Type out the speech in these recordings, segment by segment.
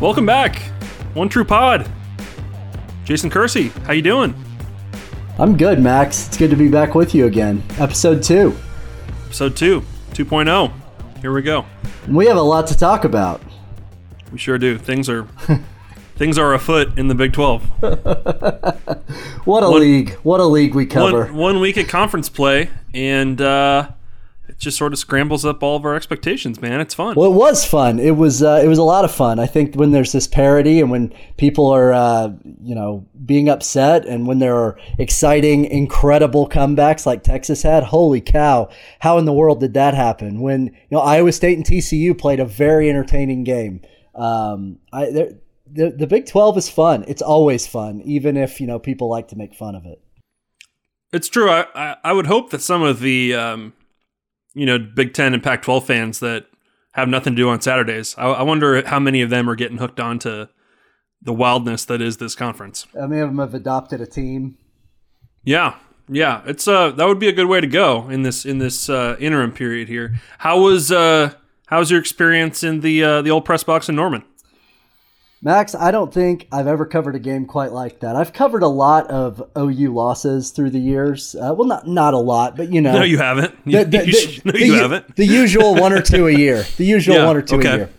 Welcome back, One True Pod. Jason Kersey, how you doing? I'm good, Max. It's good to be back with you again. Episode two. Episode 2, 2.0. Here we go. We have a lot to talk about. We sure do. Things are things are afoot in the Big 12. What a One- league. What a league we cover. One, one week at conference play, and uh, just sort of scrambles up all of our expectations, man. It's fun. Well, it was fun. It was uh, it was a lot of fun. I think when there's this parody and when people are uh, you know being upset and when there are exciting, incredible comebacks like Texas had, holy cow! How in the world did that happen? When you know Iowa State and TCU played a very entertaining game. Um, I, there, the the Big Twelve is fun. It's always fun, even if you know people like to make fun of it. It's true. I, I, I would hope that some of the, um, you know, Big Ten and Pac 12 fans that have nothing to do on Saturdays, I, I wonder how many of them are getting hooked on to the wildness that is this conference. How many of them have adopted a team? Yeah. Yeah, it's uh that would be a good way to go in this in this uh, interim period here. How was uh how was your experience in the uh, the old press box in Norman? Max, I don't think I've ever covered a game quite like that. I've covered a lot of OU losses through the years. Uh, well, not not a lot, but you know, No, you haven't. You, the, the- you sh- no, the- you the- haven't. The usual one or two a year. The usual Yeah, one or two okay. a year.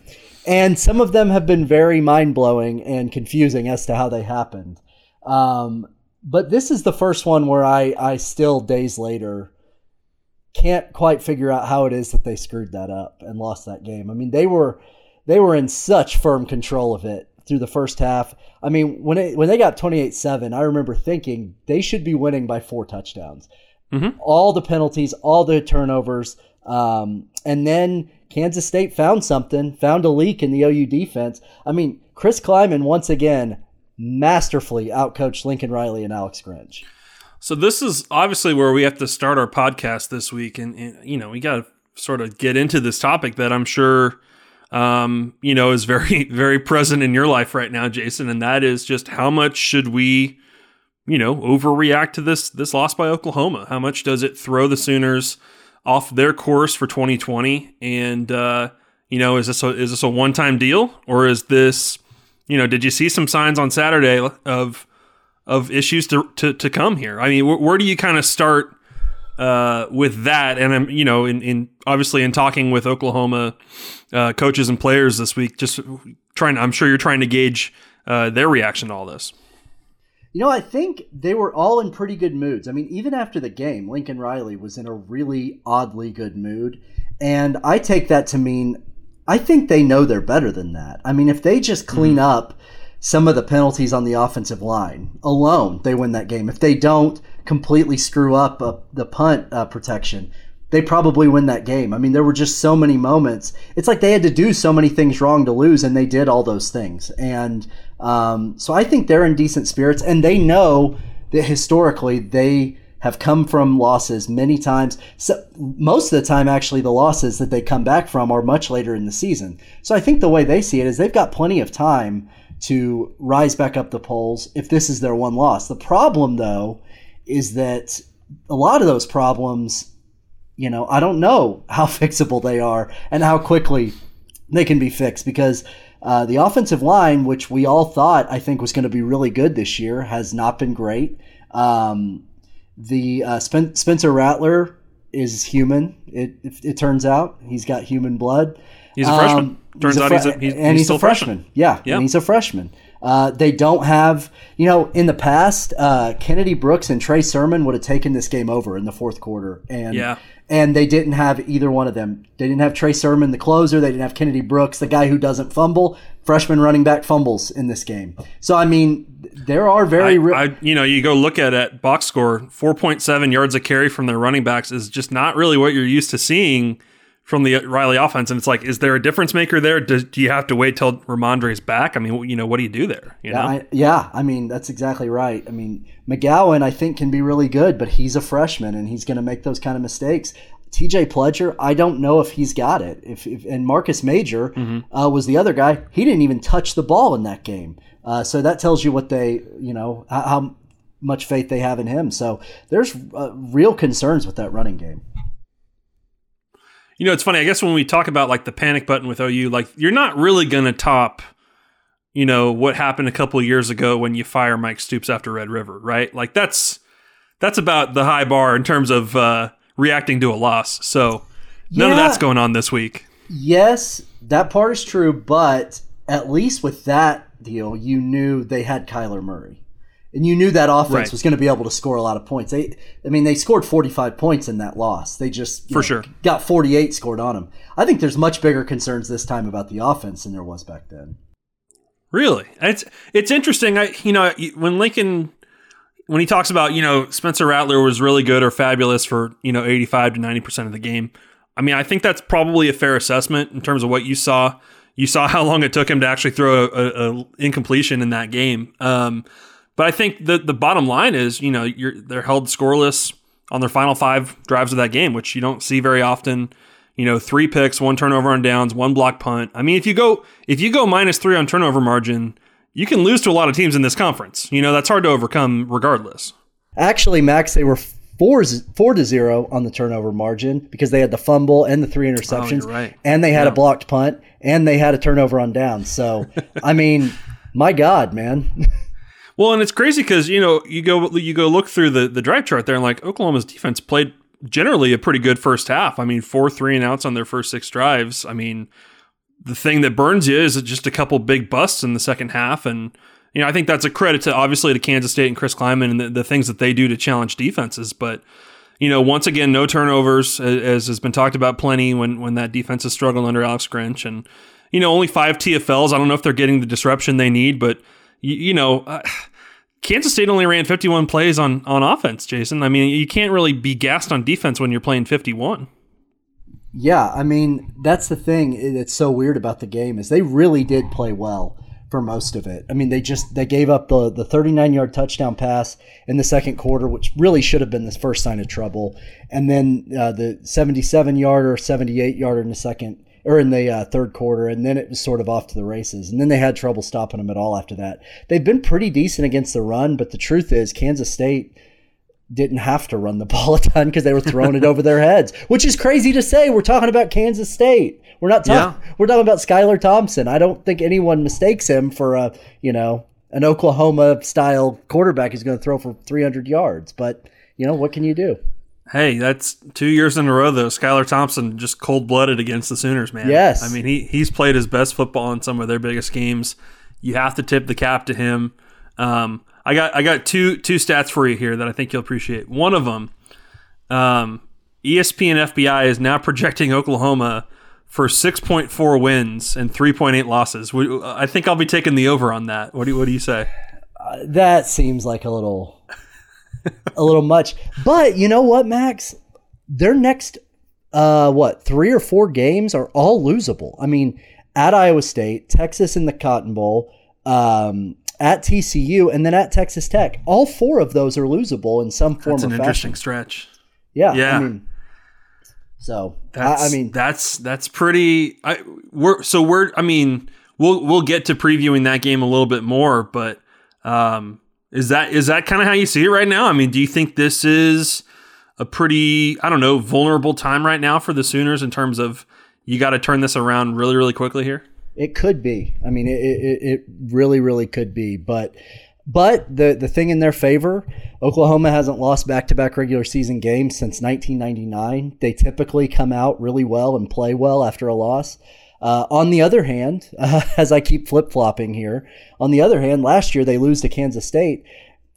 And some of them have been very mind blowing and confusing as to how they happened. Um, but this is the first one where I, I still days later can't quite figure out how it is that they screwed that up and lost that game. I mean, they were they were in such firm control of it through the first half. I mean, when it, when they got 28-7, I remember thinking they should be winning by four touchdowns. All the penalties, all the turnovers, um, and then Kansas State found something, found a leak in the OU defense. I mean, Chris Klieman once again masterfully outcoached Lincoln Riley and Alex Grinch. So this is obviously where we have to start our podcast this week, and, and you know we got to sort of get into this topic that I'm sure um, you know is very very present in your life right now, Jason, and that is just how much should we you know overreact to this this loss by Oklahoma? How much does it throw the Sooners off their course for 2020? And uh, you know is this a, is this a one time deal or is this you know did you see some signs on Saturday of of issues to, to, to come here. I mean, where, where do you kind of start uh, with that? And I'm, you know, in, in obviously in talking with Oklahoma uh, coaches and players this week, just trying. I'm sure you're trying to gauge uh, their reaction to all this. You know, I think they were all in pretty good moods. I mean, even after the game, Lincoln Riley was in a really oddly good mood. And I take that to mean I think they know they're better than that. I mean, if they just clean up some of the penalties on the offensive line alone, they win that game. If they don't completely screw up uh, the punt uh, protection, they probably win that game. I mean, there were just so many moments. It's like they had to do so many things wrong to lose, and they did all those things. And um, so I think they're in decent spirits, and they know that historically they have come from losses many times. So most of the time, actually, the losses that they come back from are much later in the season. So I think the way they see it is they've got plenty of time to rise back up the polls if this is their one loss. The problem, though, is that a lot of those problems, you know, I don't know how fixable they are and how quickly they can be fixed because uh, the offensive line, which we all thought I think was going to be really good this year, has not been great. Um, the uh, Spen- Spencer Rattler is human. It, it, it turns out he's got human blood. He's a freshman. Um, Turns he's out he's, a, he's, and he's, he's a freshman. freshman. Yeah, and he's a freshman. Uh, they don't have, you know, in the past, uh, Kennedy Brooks and Trey Sermon would have taken this game over in the fourth quarter, and yeah. and they didn't have either one of them. They didn't have Trey Sermon, the closer. They didn't have Kennedy Brooks, the guy who doesn't fumble. Freshman running back fumbles in this game. So I mean, there are very, I, I, you know, you go look at it, box score, four point seven yards a carry from their running backs is just not really what you're used to seeing from the Riley offense. And it's like, is there a difference maker there? Do, do you have to wait till Rhamondre's back? I mean, you know, what do you do there? You yeah, I, yeah. I mean, that's exactly right. I mean, McGowan, I think, can be really good, but he's a freshman and he's going to make those kind of mistakes. TJ Pledger, I don't know if he's got it. If, if and Marcus Major mm-hmm. uh, was the other guy. He didn't even touch the ball in that game. Uh, so that tells you what they, you know, how, how much faith they have in him. So there's uh, real concerns with that running game. You know, it's funny. I guess when we talk about like the panic button with OU, like you're not really going to top, you know, what happened a couple years ago when you fire Mike Stoops after Red River, right? Like that's that's about the high bar in terms of uh, reacting to a loss. So none yeah, of that's going on this week. Yes, that part is true, but at least with that deal, you knew they had Kyler Murray and you knew that offense right. was going to be able to score a lot of points. They, I mean, they scored 45 points in that loss. They just for know, sure got 48 scored on them. I think there's much bigger concerns this time about the offense than there was back then. Really, it's it's interesting. I you know when Lincoln when he talks about you know Spencer Rattler was really good or fabulous for you know 85 to 90 percent of the game. I mean, I think that's probably a fair assessment in terms of what you saw. You saw how long it took him to actually throw a, a, a incompletion in that game. Um, but I think the the bottom line is, you know, you're they're held scoreless on their final five drives of that game, which you don't see very often. You know, three picks, one turnover on downs, one block punt. I mean, if you go if you go minus three on turnover margin, you can lose to a lot of teams in this conference. You know, that's hard to overcome regardless. Actually, Max, they were four four to zero on the turnover margin because they had the fumble and the three oh, interceptions, oh, right. and they had yeah. a blocked punt and they had a turnover on downs. So, I mean, my God, man. Well, and it's crazy because you know you go you go look through the the drive chart there, and like Oklahoma's defense played generally a pretty good first half. I mean, four three and outs on their first six drives. I mean, the thing that burns you is just a couple big busts in the second half, and you know I think that's a credit to obviously to Kansas State and Chris Klieman and the, the things that they do to challenge defenses, but. You know, once again, no turnovers, as has been talked about plenty when when that defense is struggling under Alex Grinch, and you know, only five TFLs. I don't know if they're getting the disruption they need, but you, you know, uh, Kansas State only ran 51 plays on on offense, Jason. I mean, you can't really be gassed on defense when you're playing 51. Yeah, I mean, that's the thing that's so weird about the game is they really did play well for most of it. I mean, they just they gave up the the 39 yard touchdown pass in the second quarter, which really should have been the first sign of trouble, and then uh, the 77 yarder, 78 yarder in the second or in the uh, third quarter, and then it was sort of off to the races. And then they had trouble stopping them at all after that. They've been pretty decent against the run, but the truth is, Kansas State didn't have to run the ball a ton because they were throwing it over their heads, which is crazy to say. We're talking about Kansas State. We're not talking. Yeah. We're talking about Skylar Thompson. I don't think anyone mistakes him for a you know an Oklahoma style quarterback who's going to throw for 300 yards. But you know what can you do? Hey, that's two years in a row though. Skylar Thompson just cold blooded against the Sooners, man. Yes, I mean he he's played his best football in some of their biggest games. You have to tip the cap to him. Um, I got I got two two stats for you here that I think you'll appreciate. One of them, um, ESPN FPI is now projecting Oklahoma for 6.4 wins and 3.8 losses. I think I'll be taking the over on that. What do you, what do you say? Uh, that seems like a little a little much. But you know what, Max? Their next uh what, 3 or 4 games are all losable. I mean, at Iowa State, Texas in the Cotton Bowl, um at TCU, and then at Texas Tech. All four of those are losable in some form That's an interesting stretch. Yeah, Yeah. I mean, so That's, I, I mean, that's that's pretty. I we're so we're. I mean, we'll we'll get to previewing that game a little bit more, but um, is that is that kind of how you see it right now? I mean, do you think this is a pretty I don't know vulnerable time right now for the Sooners in terms of you got to turn this around really really quickly here? It could be. I mean, it, it, it really, really could be. But but the the thing in their favor, Oklahoma hasn't lost back to back regular season games since 1999. They typically come out really well and play well after a loss. Uh, on the other hand, uh, as I keep flip flopping here, on the other hand, last year they lose to Kansas State.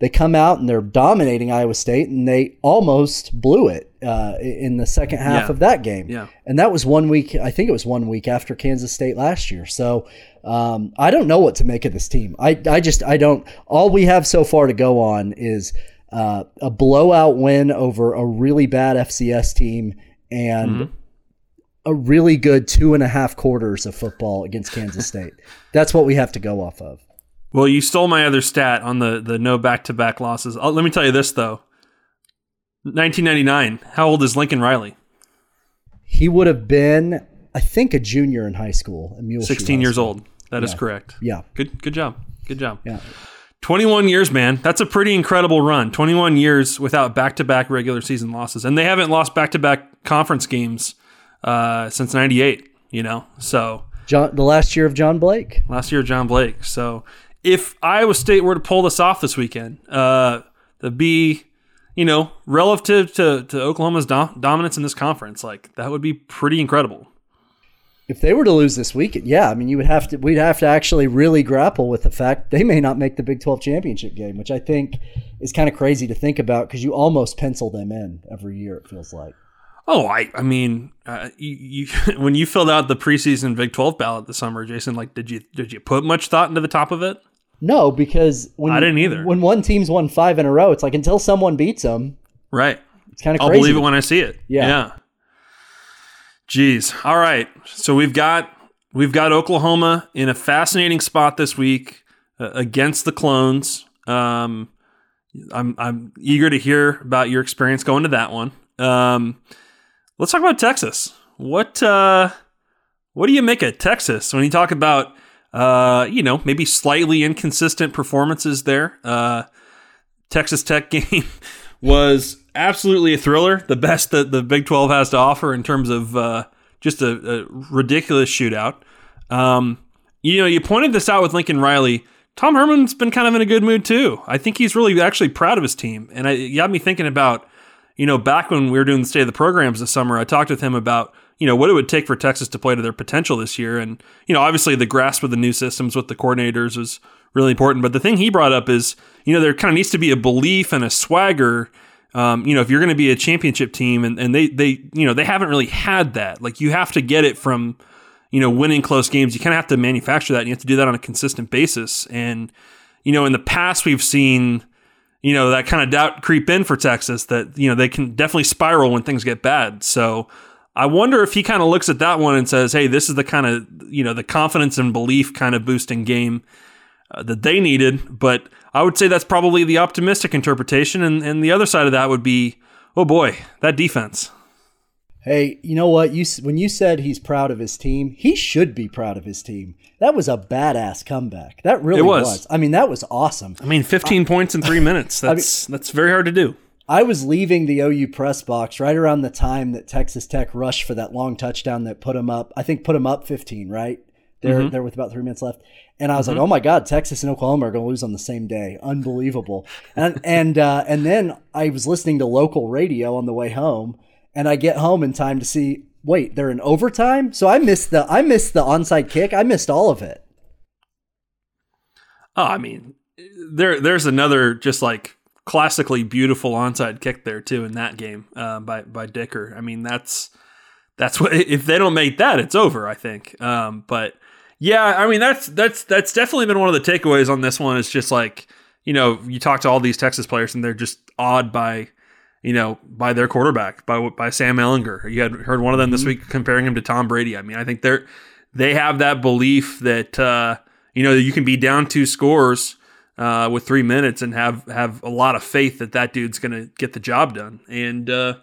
They come out and they're dominating Iowa State, and they almost blew it uh, in the second half Yeah. of that game. Yeah. And that was one week, I think it was one week after Kansas State last year. So um, I don't know what to make of this team. I, I just, I don't, all we have so far to go on is uh, a blowout win over a really bad FCS team and Mm-hmm. A really good two and a half quarters of football against Kansas State. That's what we have to go off of. Well, you stole my other stat on the the no back to back losses. Oh, let me tell you this though. 1999. How old is Lincoln Riley? He would have been, I think, a junior in high school. at Muleshoe 16 High years School. old. That is Yeah. correct. Yeah. Good good job. Good job. Yeah. 21 years, man. That's a pretty incredible run. 21 years without back-to-back regular season losses. And they haven't lost back-to-back conference games uh, since 98, you know. So, John, the last year of John Blake. last year of John Blake. So, if Iowa State were to pull this off this weekend, uh the be you know, relative to, to Oklahoma's dom- dominance in this conference, like that would be pretty incredible. if they were to lose this weekend, yeah, I mean, you would have to, we'd have to actually really grapple with the fact they may not make the Big 12 championship game, which I think is kind of crazy to think about because you almost pencil them in every year, it feels like. Oh, I I mean, uh, you, you when you filled out the preseason Big 12 ballot this summer, Jason, like did you did you put much thought into the top of it? No, because when I didn't either. When one team's won five in a row, it's like until someone beats them, Right. it's kind of I'll crazy. believe it when I see it. Yeah. Yeah. Jeez. All right. So we've got we've got Oklahoma in a fascinating spot this week uh, against the Clones. Um, I'm I'm eager to hear about your experience going to that one. Um, let's talk about Texas. What uh, what do you make of Texas when you talk about uh, you know maybe slightly inconsistent performances there? Uh, Texas Tech game was absolutely a thriller, the best that the Big 12 has to offer in terms of uh, just a, a ridiculous shootout. Um, you know, you pointed this out with Lincoln Riley. Tom Herman's been kind of in a good mood too. I think he's really actually proud of his team, and it got me thinking about, you know, back when we were doing the state of the programs this summer, I talked with him about you know what it would take for Texas to play to their potential this year, and you know, obviously the grasp of the new systems with the coordinators is really important. But the thing he brought up is, you know, there kind of needs to be a belief and a swagger. Um, you know, if you're going to be a championship team, and, and they they you know they haven't really had that. Like you have to get it from you know winning close games. You kind of have to manufacture that, and you have to do that on a consistent basis. And you know, in the past, we've seen you know that kind of doubt creep in for Texas that you know they can definitely spiral when things get bad. So. I wonder if he kind of looks at that one and says, "Hey, this is the kind of you know the confidence and belief kind of boosting game uh, that they needed." But I would say that's probably the optimistic interpretation, and and the other side of that would be, "Oh boy, that defense." Hey, you know what? You when you said he's proud of his team, he should be proud of his team. That was a badass comeback. That really was. was. I mean, that was awesome. I mean, 15 points in three minutes. That's that's very hard to do. I was leaving the OU press box right around the time that Texas Tech rushed for that long touchdown that put them up. I think put them up 15, right? They're Mm-hmm. they're with about three minutes left, and I was like, "Oh my God, Texas and Oklahoma are going to lose on the same day. Unbelievable!" and and uh, and then I was listening to local radio on the way home, and I get home in time to see. Wait, they're in overtime, so I missed the I missed the onside kick. I missed all of it. Oh, I mean, there there's another just like classically beautiful onside kick there too in that game uh, by by Dicker. I mean, that's that's what if they don't make that, it's over. I think. Um, but yeah, I mean that's that's that's definitely been one of the takeaways on this one. Is just like you know you talk to all these Texas players and they're just awed by you know by their quarterback by by Sam Ehlinger. You had heard one of them this week comparing him to Tom Brady. I mean, I think they're they have that belief that uh, you know you can be down two scores uh, with three minutes and have have a lot of faith that that dude's going to get the job done. And uh,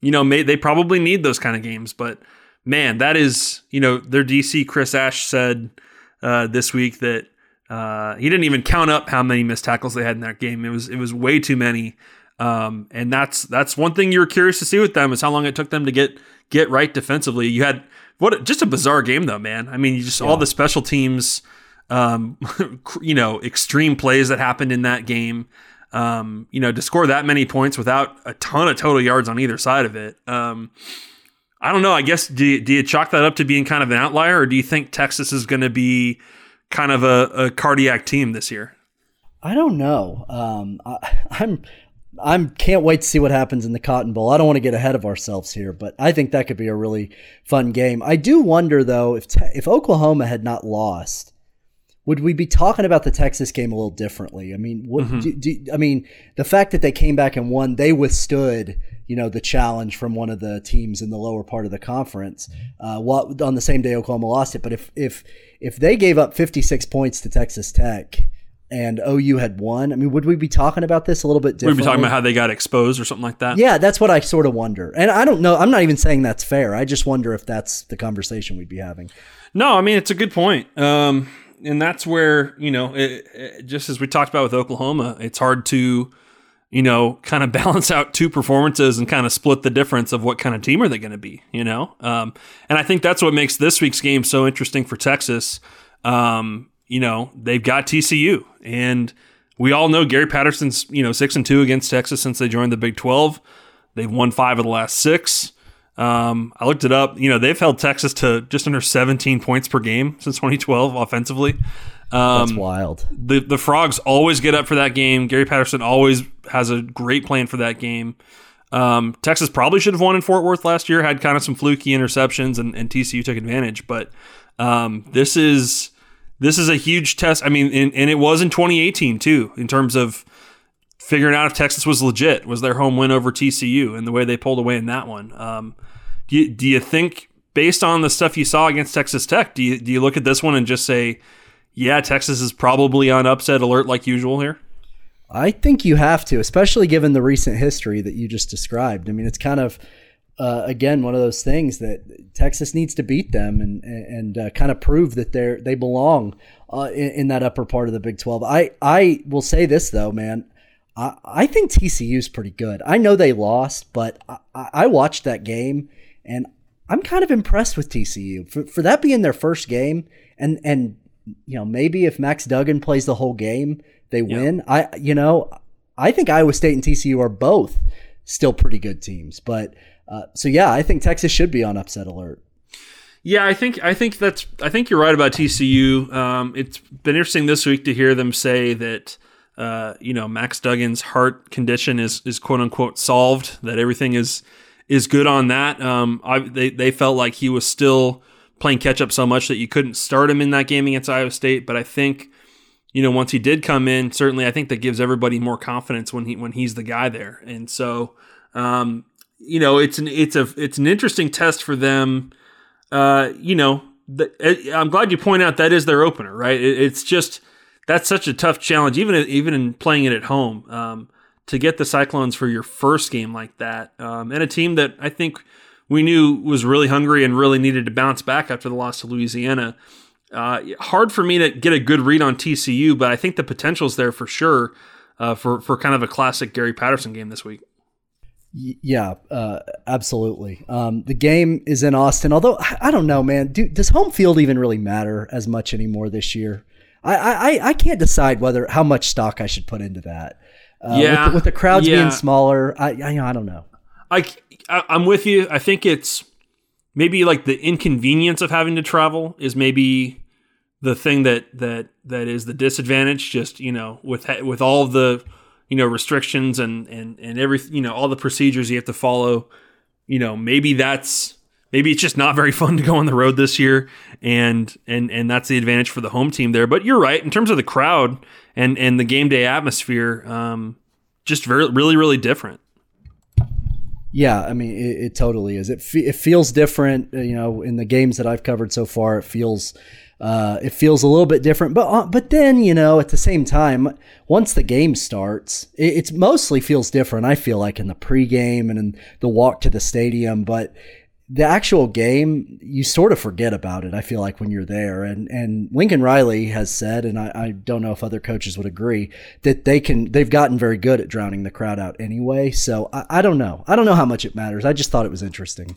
you know, may, they probably need those kind of games. But man, that is you know their DC Chris Ash said uh, this week that uh, he didn't even count up how many missed tackles they had in that game. It was it was way too many. Um, and that's that's one thing you're curious to see with them is how long it took them to get get right defensively. You had what just a bizarre game though, man. I mean, you just yeah. all the special teams um, you know, extreme plays that happened in that game. Um, you know, to score that many points without a ton of total yards on either side of it. Um, I don't know. I guess do you, do you chalk that up to being kind of an outlier, or do you think Texas is going to be kind of a, a, cardiac team this year? I don't know. Um, I, I'm I'm can't wait to see what happens in the Cotton Bowl. I don't want to get ahead of ourselves here, but I think that could be a really fun game. I do wonder though if if Oklahoma had not lost, would we be talking about the Texas game a little differently? I mean, what, mm-hmm. do, do, I mean, the fact that they came back and won, they withstood, you know, the challenge from one of the teams in the lower part of the conference. Uh, what, on the same day Oklahoma lost it, but if if if they gave up 56 points to Texas Tech and OU had won, I mean, would we be talking about this a little bit differently? We'd be talking about how they got exposed or something like that. Yeah, that's what I sort of wonder, and I don't know. I'm not even saying that's fair. I just wonder if that's the conversation we'd be having. No, I mean it's a good point. Um, and that's where you know, it, it, just as we talked about with Oklahoma, it's hard to you know kind of balance out two performances and kind of split the difference of what kind of team are they going to be. You know, um, and I think that's what makes this week's game so interesting for Texas. Um, you know, they've got TCU, and we all know Gary Patterson's you know six and two against Texas since they joined the Big Twelve. They've won five of the last six. Um, I looked it up. You know, they've held Texas to just under 17 points per game since 2012 offensively. Um, That's wild. The the frogs always get up for that game. Gary Patterson always has a great plan for that game. Um, Texas probably should have won in Fort Worth last year. Had kind of some fluky interceptions, and, and TCU took advantage. But um, this is this is a huge test. I mean, and, and it was in 2018 too, in terms of figuring out if Texas was legit. Was their home win over TCU and the way they pulled away in that one? Um, do you, do you think, based on the stuff you saw against Texas Tech, do you do you look at this one and just say, yeah, Texas is probably on upset alert like usual here? I think you have to, especially given the recent history that you just described. I mean, it's kind of uh, again one of those things that Texas needs to beat them and and uh, kind of prove that they they belong uh, in, in, that upper part of the Big Twelve. I I will say this though, man. I, I think TCU is pretty good. I know they lost, but I, I watched that game and I'm kind of impressed with TCU for, for that being their first game. And, and, you know, maybe if Max Duggan plays the whole game, they win. I, you know, I think Iowa State and TCU are both still pretty good teams. But, uh, so yeah, I think Texas should be on upset alert. Yeah, I think I think that's I think you're right about TCU. Um, it's been interesting this week to hear them say that uh, you know Max Duggan's heart condition is is quote unquote solved. That everything is is good on that. Um, I, they they felt like he was still playing catch up so much that you couldn't start him in that game against Iowa State. But I think you know once he did come in, certainly I think that gives everybody more confidence when he when he's the guy there. And so um, you know it's an it's a it's an interesting test for them. Uh, you know, the, I'm glad you point out that is their opener, right? It, it's just that's such a tough challenge, even even in playing it at home. Um, to get the Cyclones for your first game like that, um, and a team that I think we knew was really hungry and really needed to bounce back after the loss to Louisiana. Uh, hard for me to get a good read on TCU, but I think the potential's there for sure uh, for for kind of a classic Gary Patterson game this week. Yeah, uh, absolutely. Um, the game is in Austin, although I don't know, man. Do, does home field even really matter as much anymore this year? I, I, I can't decide whether how much stock I should put into that. Uh, yeah, with the, with the crowds yeah. being smaller, I, I I don't know. I I'm with you. I think it's maybe like the inconvenience of having to travel is maybe the thing that that that is the disadvantage. Just you know, with with all the you know restrictions and and and every you know all the procedures you have to follow. You know, maybe that's maybe it's just not very fun to go on the road this year, and and and that's the advantage for the home team there. But you're right in terms of the crowd and and the game day atmosphere, um, just very really really different. Yeah, I mean it, it totally is. It fe- it feels different. Uh, you know, in the games that I've covered so far, it feels Uh, it feels a little bit different, but uh, but then you know at the same time, once the game starts, it mostly feels different. I feel like in the pregame and in the walk to the stadium, but the actual game, you sort of forget about it. I feel like when you're there, and and Lincoln Riley has said, and I, I don't know if other coaches would agree that they can they've gotten very good at drowning the crowd out anyway. So I, I don't know. I don't know how much it matters. I just thought it was interesting.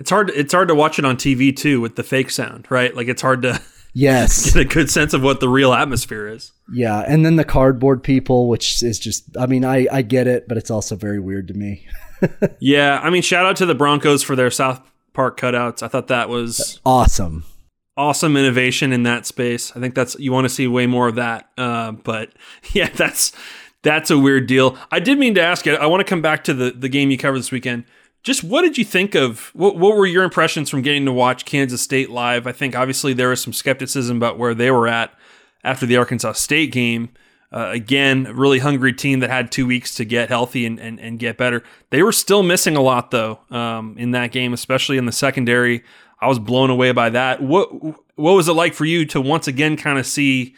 It's hard. It's hard to watch it on TV too with the fake sound, right? Like it's hard to Yes. get a good sense of what the real atmosphere is. Yeah, and then the cardboard people, which is just I mean, I I get it, but it's also very weird to me. Yeah, I mean, shout out to the Broncos for their South Park cutouts. I thought that was awesome. awesome innovation in that space. I think that's you want to see way more of that. Uh, but yeah, that's that's a weird deal. I did mean to ask you. I want to come back to the the game you covered this weekend. Just what did you think of what what were your impressions from getting to watch Kansas State live? I think obviously there was some skepticism about where they were at after the Arkansas State game. Uh, again, a really hungry team that had two weeks to get healthy and, and, and get better. They were still missing a lot though um, in that game, especially in the secondary. I was blown away by that. What what was it like for you to once again kind of see,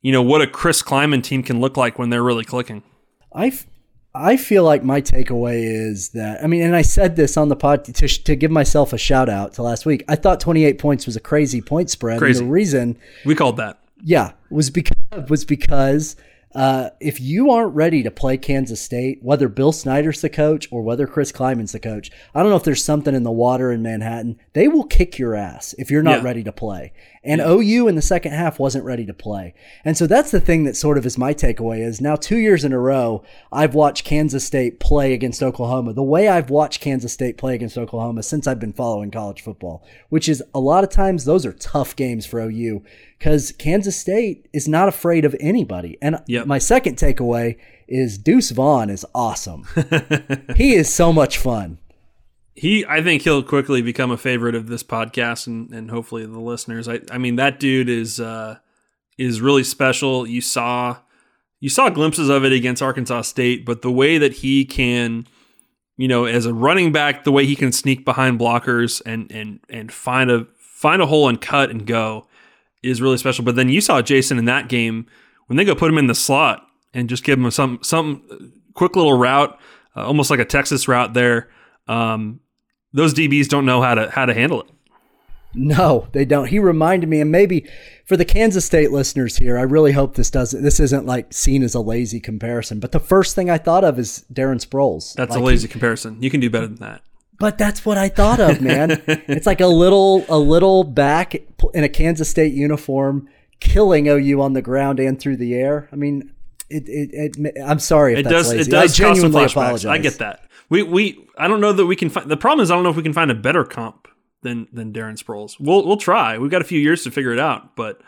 you know, what a Chris Klieman team can look like when they're really clicking? I, I feel like my takeaway is that I mean, and I said this on the pod to, to give myself a shout out to last week. I thought 28 points was a crazy point spread. Crazy. And the reason, We called that. yeah, was because was because uh, if you aren't ready to play Kansas State, whether Bill Snyder's the coach or whether Chris Klieman's the coach, I don't know if there's something in the water in Manhattan. They will kick your ass if you're not Yeah. ready to play. And OU in the second half wasn't ready to play. And so that's the thing that sort of is my takeaway is now two years in a row, I've watched Kansas State play against Oklahoma the way I've watched Kansas State play against Oklahoma since I've been following college football, which is a lot of times those are tough games for OU because Kansas State is not afraid of anybody. And Yep. my second takeaway is Deuce Vaughn is awesome. he is so much fun. He, I think he'll quickly become a favorite of this podcast and, and hopefully the listeners. I, I mean, that dude is uh, is really special. You saw you saw glimpses of it against Arkansas State, but the way that he can, you know, as a running back, the way he can sneak behind blockers and and and find a find a hole and cut and go is really special. But then you saw Jason in that game when they go put him in the slot and just give him some some quick little route, uh, almost like a Texas route there. Um, those DBs don't know how to how to handle it. No, they don't. He reminded me, and maybe for the Kansas State listeners here, I really hope this doesn't. This isn't like seen as a lazy comparison. But the first thing I thought of is Darren Sproles. That's Like, a lazy comparison. You can do better than that. But that's what I thought of, man. it's like a little, a little back in a Kansas State uniform, killing OU on the ground and through the air. I mean, it. it, it I'm sorry if It that's does. lazy. It does. I genuinely apologize. I get that. We we. I don't know that we can find. The problem is I don't know if we can find a better comp than than Darren Sproles. We'll we'll try. We've got a few years to figure it out, but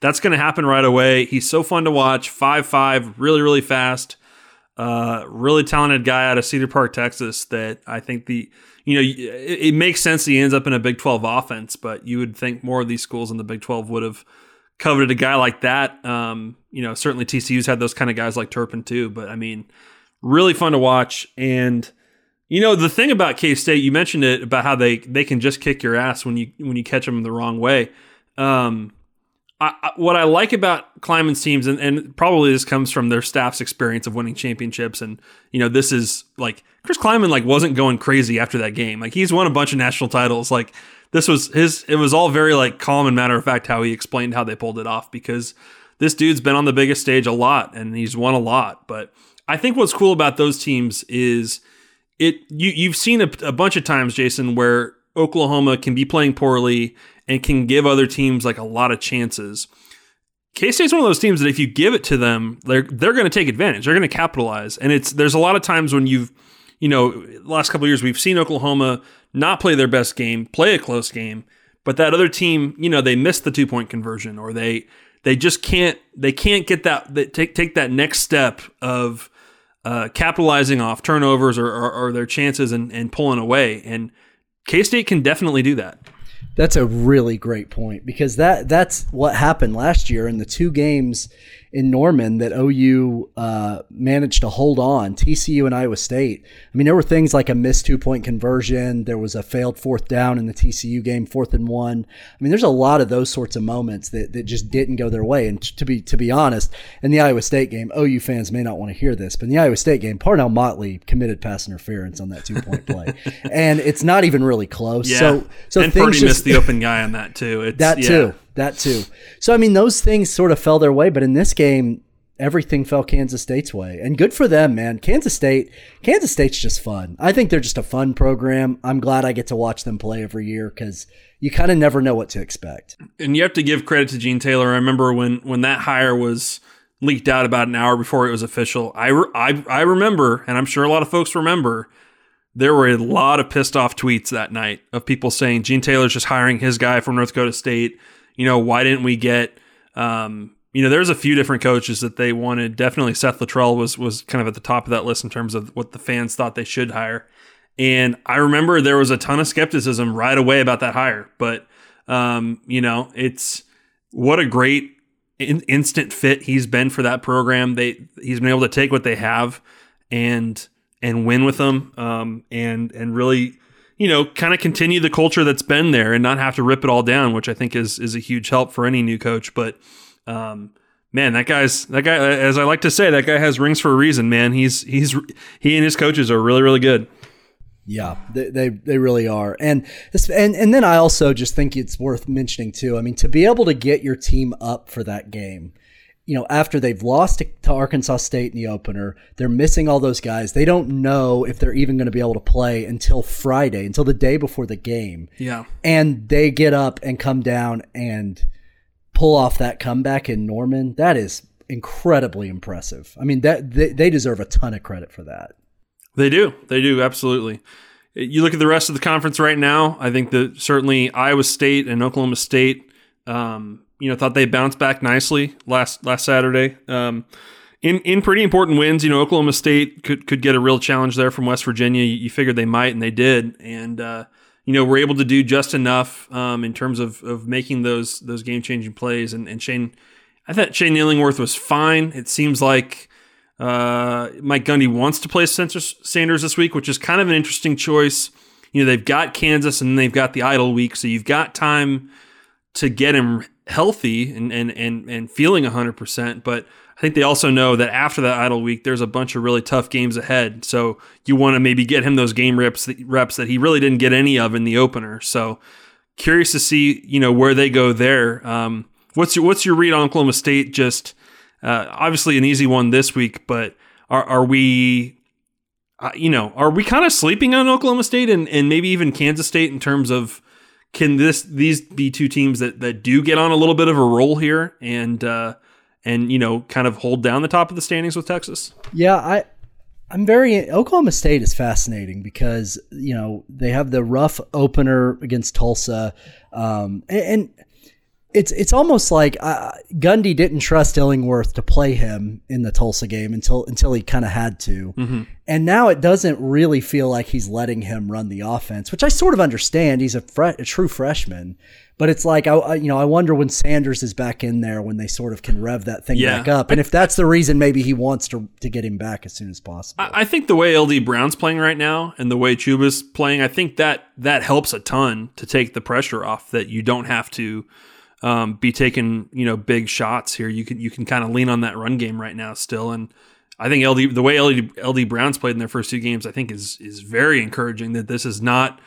that's going to happen right away. He's so fun to watch. Five five, really really fast. Uh, really talented guy out of Cedar Park, Texas. That I think the you know it, it makes sense he ends up in a Big Twelve offense, but you would think more of these schools in the Big Twelve would have coveted a guy like that. Um, you know, certainly TCU's had those kind of guys like Turpin too, but I mean, really fun to watch. And you know, the thing about K State, you mentioned it about how they they can just kick your ass when you when you catch them the wrong way. Um, I, what I like about Klieman's teams, and, and probably this comes from their staff's experience of winning championships, and you know, this is like Chris Klieman like wasn't going crazy after that game. Like he's won a bunch of national titles. Like this was his. It was all very like calm and matter of fact how he explained how they pulled it off because this dude's been on the biggest stage a lot and he's won a lot. But I think what's cool about those teams is it. You you've seen a, a bunch of times, Jason, where Oklahoma can be playing poorly and can give other teams like a lot of chances. K State's one of those teams that if you give it to them, they're they're going to take advantage. They're going to capitalize. And it's there's a lot of times when you've you know last couple years we've seen Oklahoma not play their best game, play a close game, but that other team, you know, they miss the two point conversion or they they just can't they can't get that they take take that next step of uh, capitalizing off turnovers or, or, or their chances and, and pulling away. And K State can definitely do that. That's a really great point because that that's what happened last year in the two games in Norman that OU uh, managed to hold on. TCU and Iowa State. I mean, there were things like a missed two point conversion. There was a failed fourth down in the TCU game, fourth and one. I mean, there's a lot of those sorts of moments that, that just didn't go their way. And to be to be honest, in the Iowa State game, OU fans may not want to hear this, but in the Iowa State game, Parnell Motley committed pass interference on that two point play, and it's not even really close. Yeah. So so and things Purdy just, missed the open guy on that too. It's, that yeah. too. That too. So I mean, those things sort of fell their way, but in this game, everything fell Kansas State's way, and good for them, man. Kansas State, Kansas State's just fun. I think they're just a fun program. I'm glad I get to watch them play every year because you kind of never know what to expect. And you have to give credit to Gene Taylor. I remember when when that hire was leaked out about an hour before it was official. I I, I remember, and I'm sure a lot of folks remember. There were a lot of pissed off tweets that night of people saying Gene Taylor's just hiring his guy from North Dakota State. You know, why didn't we get um, you know, there's a few different coaches that they wanted. Definitely Seth Littrell was was kind of at the top of that list in terms of what the fans thought they should hire. And I remember there was a ton of skepticism right away about that hire. But um, you know, it's what a great in, instant fit he's been for that program. They he's been able to take what they have and and win with them um, and and really you know kind of continue the culture that's been there and not have to rip it all down, which I think is is a huge help for any new coach. But um, man, that guy's that guy. As I like to say, that guy has rings for a reason. Man, he's he's he and his coaches are really really good. Yeah, they, they, they really are, and and and then I also just think it's worth mentioning too. I mean, to be able to get your team up for that game, you know, after they've lost to, to Arkansas State in the opener, they're missing all those guys. They don't know if they're even going to be able to play until Friday, until the day before the game. Yeah, and they get up and come down and pull off that comeback in Norman. That is incredibly impressive. I mean, that they, they deserve a ton of credit for that. They do. They do. Absolutely. You look at the rest of the conference right now. I think that certainly Iowa State and Oklahoma State, um, you know, thought they bounced back nicely last last Saturday. Um, in in pretty important wins, you know, Oklahoma State could could get a real challenge there from West Virginia. You, you figured they might, and they did. And uh, you know, we're able to do just enough um, in terms of of making those those game changing plays. And, and Shane, I thought Shane Illingworth was fine. It seems like uh, Mike Gundy wants to play Sanders this week, which is kind of an interesting choice. You know, they've got Kansas and they've got the idle week, so you've got time to get him healthy and and and, and feeling 100%. But I think they also know that after that idle week, there's a bunch of really tough games ahead. So you want to maybe get him those game reps reps that he really didn't get any of in the opener. So curious to see you know where they go there. Um, what's your what's your read on Oklahoma State? Just uh, obviously an easy one this week, but are, are we, uh, you know, are we kind of sleeping on Oklahoma State and, and maybe even Kansas State in terms of can this these be two teams that, that do get on a little bit of a roll here and uh, and you know kind of hold down the top of the standings with Texas? Yeah, I I'm very Oklahoma State is fascinating because you know they have the rough opener against Tulsa, um, and, and it's it's almost like uh, Gundy didn't trust Illingworth to play him in the Tulsa game until until he kind of had to, mm-hmm. and now it doesn't really feel like he's letting him run the offense, which I sort of understand. He's a, fre- a true freshman, but it's like I, I, you know I wonder when Sanders is back in there when they sort of can rev that thing Yeah. back up, and if that's the reason, maybe he wants to to get him back as soon as possible. I, I think the way LD Brown's playing right now and the way Chuba's playing, I think that that helps a ton to take the pressure off. That you don't have to um, be taking you know big shots here. You can you can kind of lean on that run game right now still, and I think LD the way LD, LD Brown's played in their first two games, I think is is very encouraging. That this is not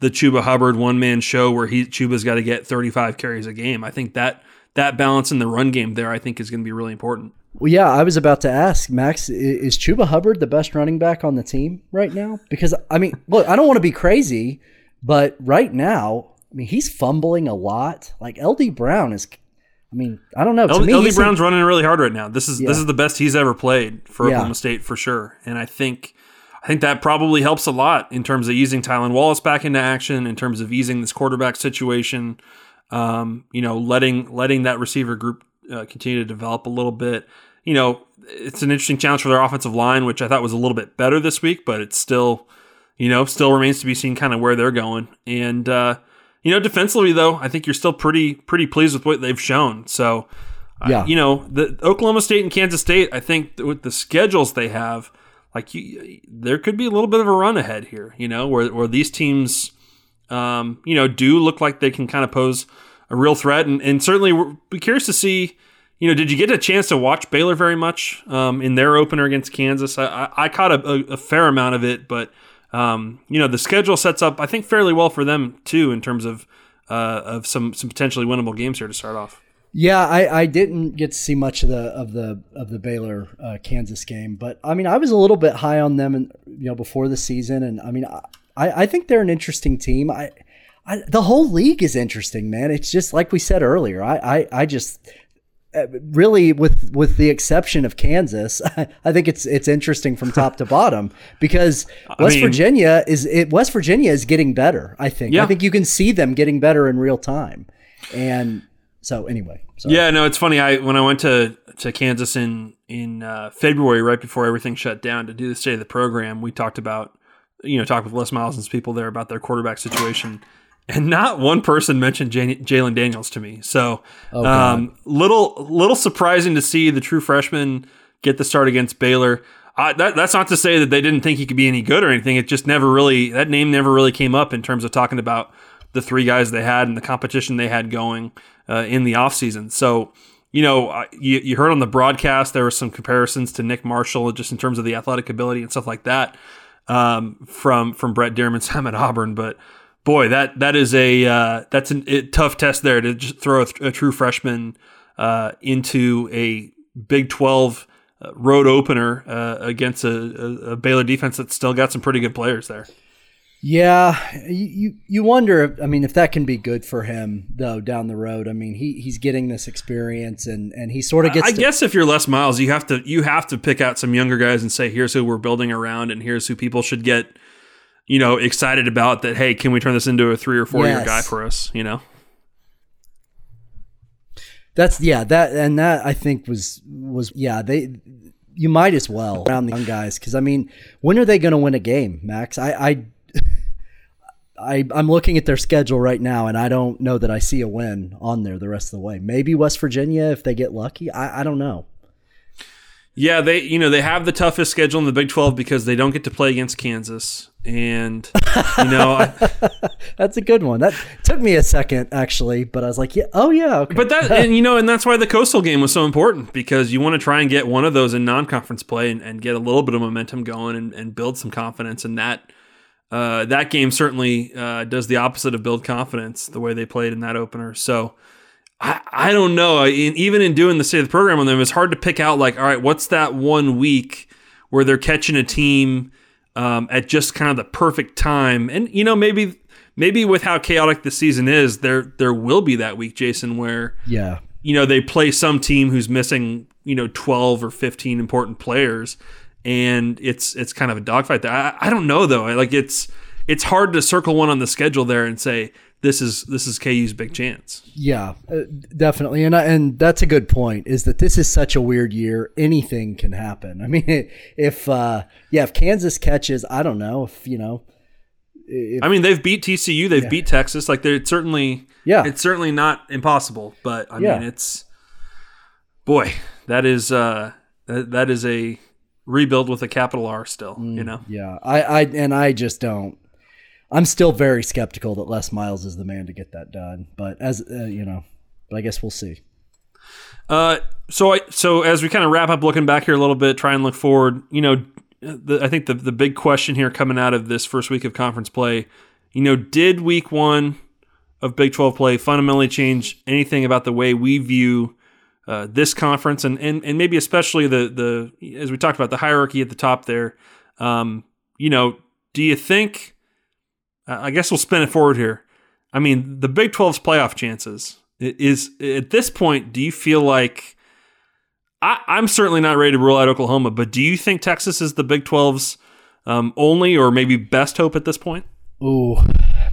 the Chuba Hubbard one man show where he Chuba's got to get 35 carries a game. I think that that balance in the run game there, I think, is going to be really important. Well, yeah, I was about to ask Max: Is Chuba Hubbard the best running back on the team right now? Because I mean, look, I don't want to be crazy, but right now, I mean, he's fumbling a lot. Like LD Brown is. I mean, I don't know. LD, me, LD Brown's running really hard right now. This is Yeah. this is the best he's ever played for Yeah. Oklahoma State for sure, and I think I think that probably helps a lot in terms of easing Tylan Wallace back into action, in terms of easing this quarterback situation. Um, you know, letting letting that receiver group uh, continue to develop a little bit. You know, it's an interesting challenge for their offensive line, which I thought was a little bit better this week, but it's still, you know, still remains to be seen kind of where they're going. And uh, you know, defensively though, I think you're still pretty pretty pleased with what they've shown. So, uh, Yeah. you know, the Oklahoma State and Kansas State, I think with the schedules they have, like you, there could be a little bit of a run ahead here. You know, where where these teams, um, you know, do look like they can kind of pose a real threat, and and certainly we're be curious to see. You know, did you get a chance to watch Baylor very much um, in their opener against Kansas? I, I, I caught a, a, a fair amount of it, but um, you know the schedule sets up, I think, fairly well for them too in terms of uh, of some some potentially winnable games here to start off. Yeah, I, I didn't get to see much of the of the of the Baylor uh, Kansas game, but I mean I was a little bit high on them, and you know before the season, and I mean I I think they're an interesting team. I, I the whole league is interesting, man. It's just like we said earlier. I I, I just really with with the exception of Kansas, I think it's it's interesting from top to bottom because West mean- Virginia is it, West Virginia is getting better. I think. Yeah. I think you can see them getting better in real time, and so anyway. Sorry. Yeah, no, it's funny. I when I went to to Kansas in in uh, February, right before everything shut down, to do the state of the program, we talked about you know talked with Les Miles and people there about their quarterback situation, and not one person mentioned Jan- Jalon Daniels to me. So, Oh, um, little little surprising to see the true freshman get the start against Baylor. I, that, that's not to say that they didn't think he could be any good or anything. It just never really that name never really came up in terms of talking about the three guys they had and the competition they had going uh, in the offseason. So, you know, you, you heard on the broadcast there were some comparisons to Nick Marshall just in terms of the athletic ability and stuff like that um, from from Brent Dearmon's time at Auburn. But boy, that that is a uh, that's a tough test there to just throw a, th- a true freshman uh, into a Big Twelve uh, road opener uh, against a, a, Baylor defense that's still got some pretty good players there. Yeah, you you- you wonder. If, I mean, if that can be good for him though down the road. I mean, he he's getting this experience, and and he sort of gets. I to, guess if you're Les Miles, you have to you have to pick out some younger guys and say, here's who we're building around, and here's who people should get, you know, excited about. That hey, can we turn this into a three or four year guy for us? You know, That's yeah. That and that I think was was yeah. They you might as well around the young guys because I mean, when are they going to win a game, Max? I I. I, I'm looking at their schedule right now, and I don't know that I see a win on there the rest of the way. Maybe West Virginia if they get lucky. I, I don't know. Yeah, they you know they have the toughest schedule in the Big Twelve because they don't get to play against Kansas, and you know, I, That's a good one. That took me a second actually, but I was like, yeah, oh yeah, okay. but that and you know, and that's why the Coastal game was so important because you want to try and get one of those in non-conference play and, and get a little bit of momentum going and, and build some confidence, and that. Uh, that game certainly uh, does the opposite of build confidence the way they played in that opener. So I, I don't know. I- even in doing the state of the program on them, it's hard to pick out like, all right, what's that one week where they're catching a team um, at just kind of the perfect time? And you know, maybe maybe with how chaotic the season is, there there will be that week, Jason, where yeah, you know they play some team who's missing you know 12 or 15 important players and it's it's kind of a dogfight there I, I don't know though I- like it's it's hard to circle one on the schedule there and say this is this is KU's big chance Yeah, uh, definitely, and I, and that's a good point. Is that this is such a weird year? Anything can happen. I mean, if uh, yeah, if Kansas catches, I don't know if you know, if, I mean they've beat TCU they've beat Texas like they're it's certainly Yeah. it's certainly not impossible but I Yeah. mean it's boy that is uh that, that is a rebuild with a capital R still Mm. you know yeah, I, I and I just don't. I'm still very skeptical that Les Miles is the man to get that done. But as uh, you know, but I guess we'll see. Uh, so I so as we kind of wrap up, looking back here a little bit, try and look forward. You know, the, I think the the big question here coming out of this first week of conference play, you know, did week one of Big 12 play fundamentally change anything about the way we view uh, this conference and, and and maybe especially the the as we talked about the hierarchy at the top there. Um, you know, do you think? I guess we'll spin it forward here. I mean, the Big 12's playoff chances is at this point. Do you feel like? I, I'm certainly not ready to rule out Oklahoma, but do you think Texas is the Big 12's um, only or maybe best hope at this point? Oh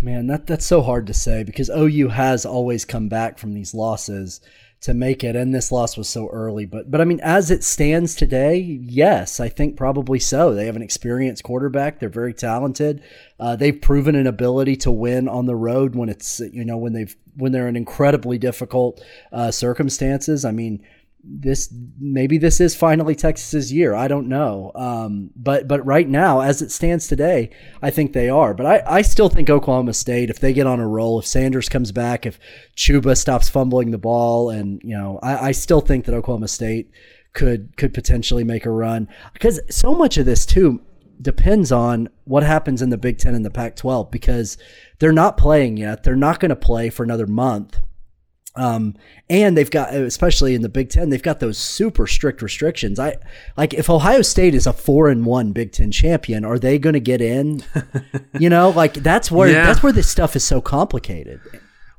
man, that that's so hard to say because OU has always come back from these losses to make it, and this loss was so early. But but I mean, as it stands today, yes, I think probably so. They have an experienced quarterback. They're very talented. Uh, they've proven an ability to win on the road when it's you know when they've when they're in incredibly difficult uh, circumstances. I mean this maybe this is finally Texas's year. I don't know. Um, but but right now, as it stands today, I think they are. But I, I still think Oklahoma State, if they get on a roll, if Sanders comes back, if Chuba stops fumbling the ball, and you know, I, I still think that Oklahoma State could could potentially make a run because so much of this too depends on what happens in the Big Ten and the Pac 12 because they're not playing yet. They're not going to play for another month. Um, and they've got, especially in the Big Ten, they've got those super strict restrictions. I like if Ohio State is a four and one Big Ten champion, are they going to get in? you know, like that's where yeah. that's where this stuff is so complicated.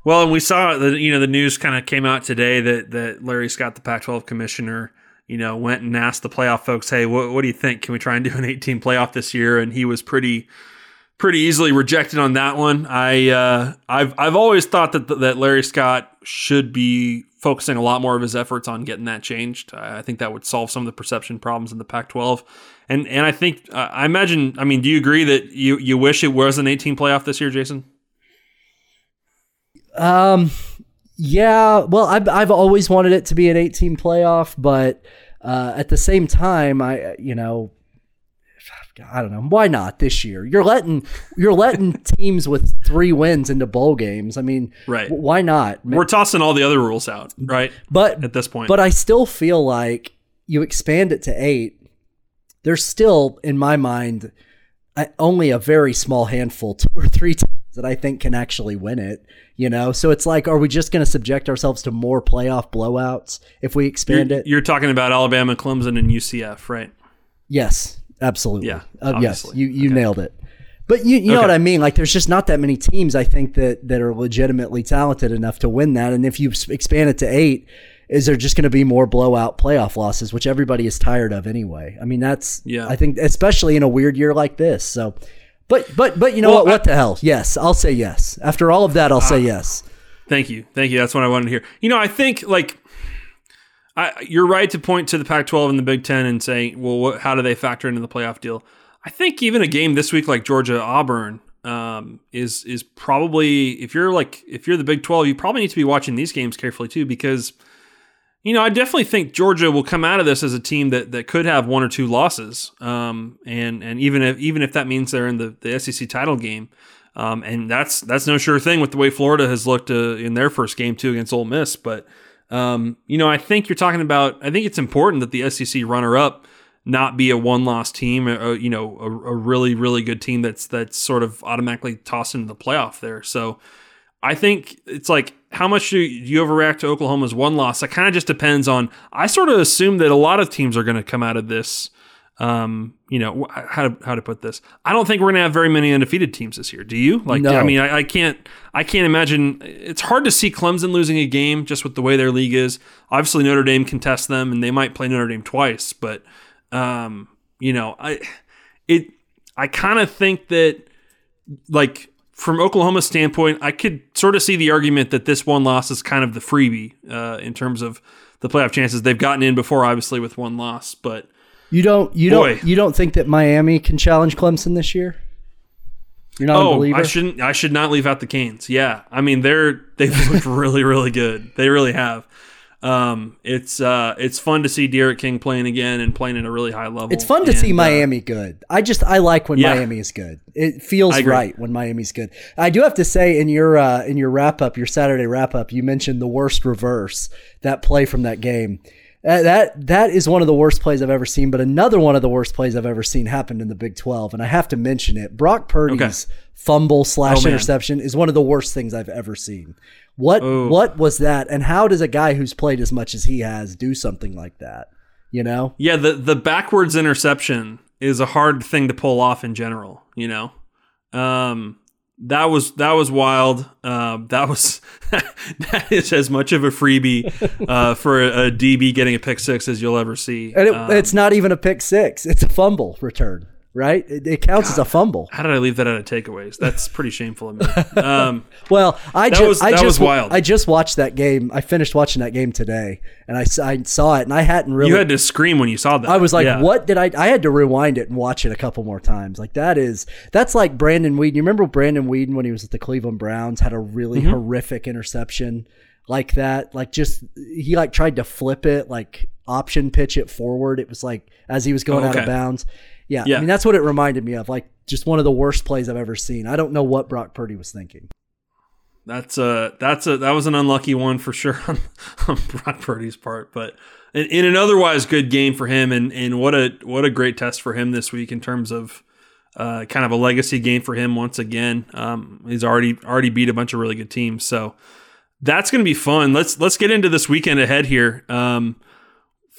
Well, and we saw the you know the news kind of came out today that that Larry Scott, the Pac-12 commissioner, you know, went and asked the playoff folks, "Hey, what, what do you think? Can we try and do an 18 playoff this year?" And he was pretty pretty easily rejected on that one. I uh, I've I've always thought that that Larry Scott should be focusing a lot more of his efforts on getting that changed. I think that would solve some of the perception problems in the Pac-12. And and I think I imagine. I mean, do you agree that you you wish it was an 18 playoff this year, Jason? Um, yeah. Well, I've I've always wanted it to be an 18 playoff, but uh, at the same time, I you know I don't know why not this year. You're letting you're letting teams with three wins into bowl games. I mean, right? Why not? We're tossing all the other rules out, right? But at this point, but I still feel like you expand it to eight. There's still, in my mind, only a very small handful, two or three teams that I think can actually win it. You know, so it's like, are we just going to subject ourselves to more playoff blowouts if we expand you're, it? You're talking about Alabama, Clemson, and UCF, right? Yes, Absolutely. Yeah. Uh, yes, you you okay. nailed it. But you, you know what I mean? Like, there's just not that many teams I think that that are legitimately talented enough to win that. And if you expand it to eight, is there just going to be more blowout playoff losses, which everybody is tired of anyway? I mean, that's yeah. I think especially in a weird year like this. So, but but but you know well, what? What the hell? Yes, I'll say yes. After all of that, I'll uh, say yes. Thank you, thank you. That's what I wanted to hear. You know, I think like I, you're right to point to the Pac-12 and the Big Ten and say, well, what, how do they factor into the playoff deal? I think even a game this week like Georgia Auburn um, is is probably if you're like if you're the Big 12, you probably need to be watching these games carefully too because you know I definitely think Georgia will come out of this as a team that that could have one or two losses, um, and and even if even if that means they're in the, the SEC title game. Um, and that's that's no sure thing with the way Florida has looked uh, in their first game too against Ole Miss. But um, you know, I think you're talking about. I think it's important that the SEC runner-up not be a one-loss team. Or, you know, a, a, really, really good team that's that's sort of automatically tossed into the playoff there. So, I think it's like how much do you overreact to Oklahoma's one loss? It kind of just depends on. I sort of assume that a lot of teams are going to come out of this um, you know, how to, how to put this. I don't think we're going to have very many undefeated teams this year. Do you? Like, no. I mean, I, I, can't, I can't imagine. It's hard to see Clemson losing a game just with the way their league is. Obviously, Notre Dame can test them, and they might play Notre Dame twice. But, um, you know, I, it, I kind of think that, like, from Oklahoma's standpoint, I could sort of see the argument that this one loss is kind of the freebie uh, in terms of the playoff chances. They've gotten in before, obviously, with one loss, but you don't you Boy. don't you don't think that Miami can challenge Clemson this year? You're not oh, a believer? I shouldn't I should not leave out the Canes. Yeah. I mean they're they've looked really, really good. They really have. Um, it's uh, it's fun to see D'Eriq King playing again and playing at a really high level. It's fun to and, see uh, Miami uh, good. I just I like when yeah. Miami is good. It feels right when Miami's good. I do have to say in your uh, in your wrap up, your Saturday wrap up, you mentioned the worst reverse that play from that game Uh, that that is one of the worst plays I've ever seen. But another one of the worst plays I've ever seen happened in the Big Twelve, and I have to mention it. Brock Purdy's fumble slash Oh, interception is one of the worst things I've ever seen. What Oh. what was that? And how does a guy who's played as much as he has do something like that? You know, Yeah, the the backwards interception is a hard thing to pull off in general. You know, um, that was that was wild. Um, that was that is as much of a freebie uh, for a, a DB getting a pick six as you'll ever see. and it, Um, it's not even a pick six; it's a fumble return. Right? It, it counts as a fumble. how did I leave that out of takeaways? That's pretty shameful of me. Um, Well, I That just was- I that just was wild. I just watched that game. I finished watching that game today, and I, I saw it, and I hadn't really. you had to scream when you saw that. I was like, Yeah. "What did I?" I had to rewind it and watch it a couple more times. Like that is that's like Brandon Weeden. You remember Brandon Weeden when he was at the Cleveland Browns had a really Mm-hmm. horrific interception like that. Like just he like tried to flip it, like option pitch it forward. It was like as he was going Oh, out of bounds. Yeah, Yeah. I mean that's what it reminded me of. Like just one of the worst plays I've ever seen. I don't know what Brock Purdy was thinking. That's a that's a that was an unlucky one for sure on, on Brock Purdy's part, but in, in an otherwise good game for him, and and what a what a great test for him this week in terms of uh, kind of a legacy game for him once again. Um, he's already already beat a bunch of really good teams, so that's going to be fun. Let's let's get into this weekend ahead here. Um,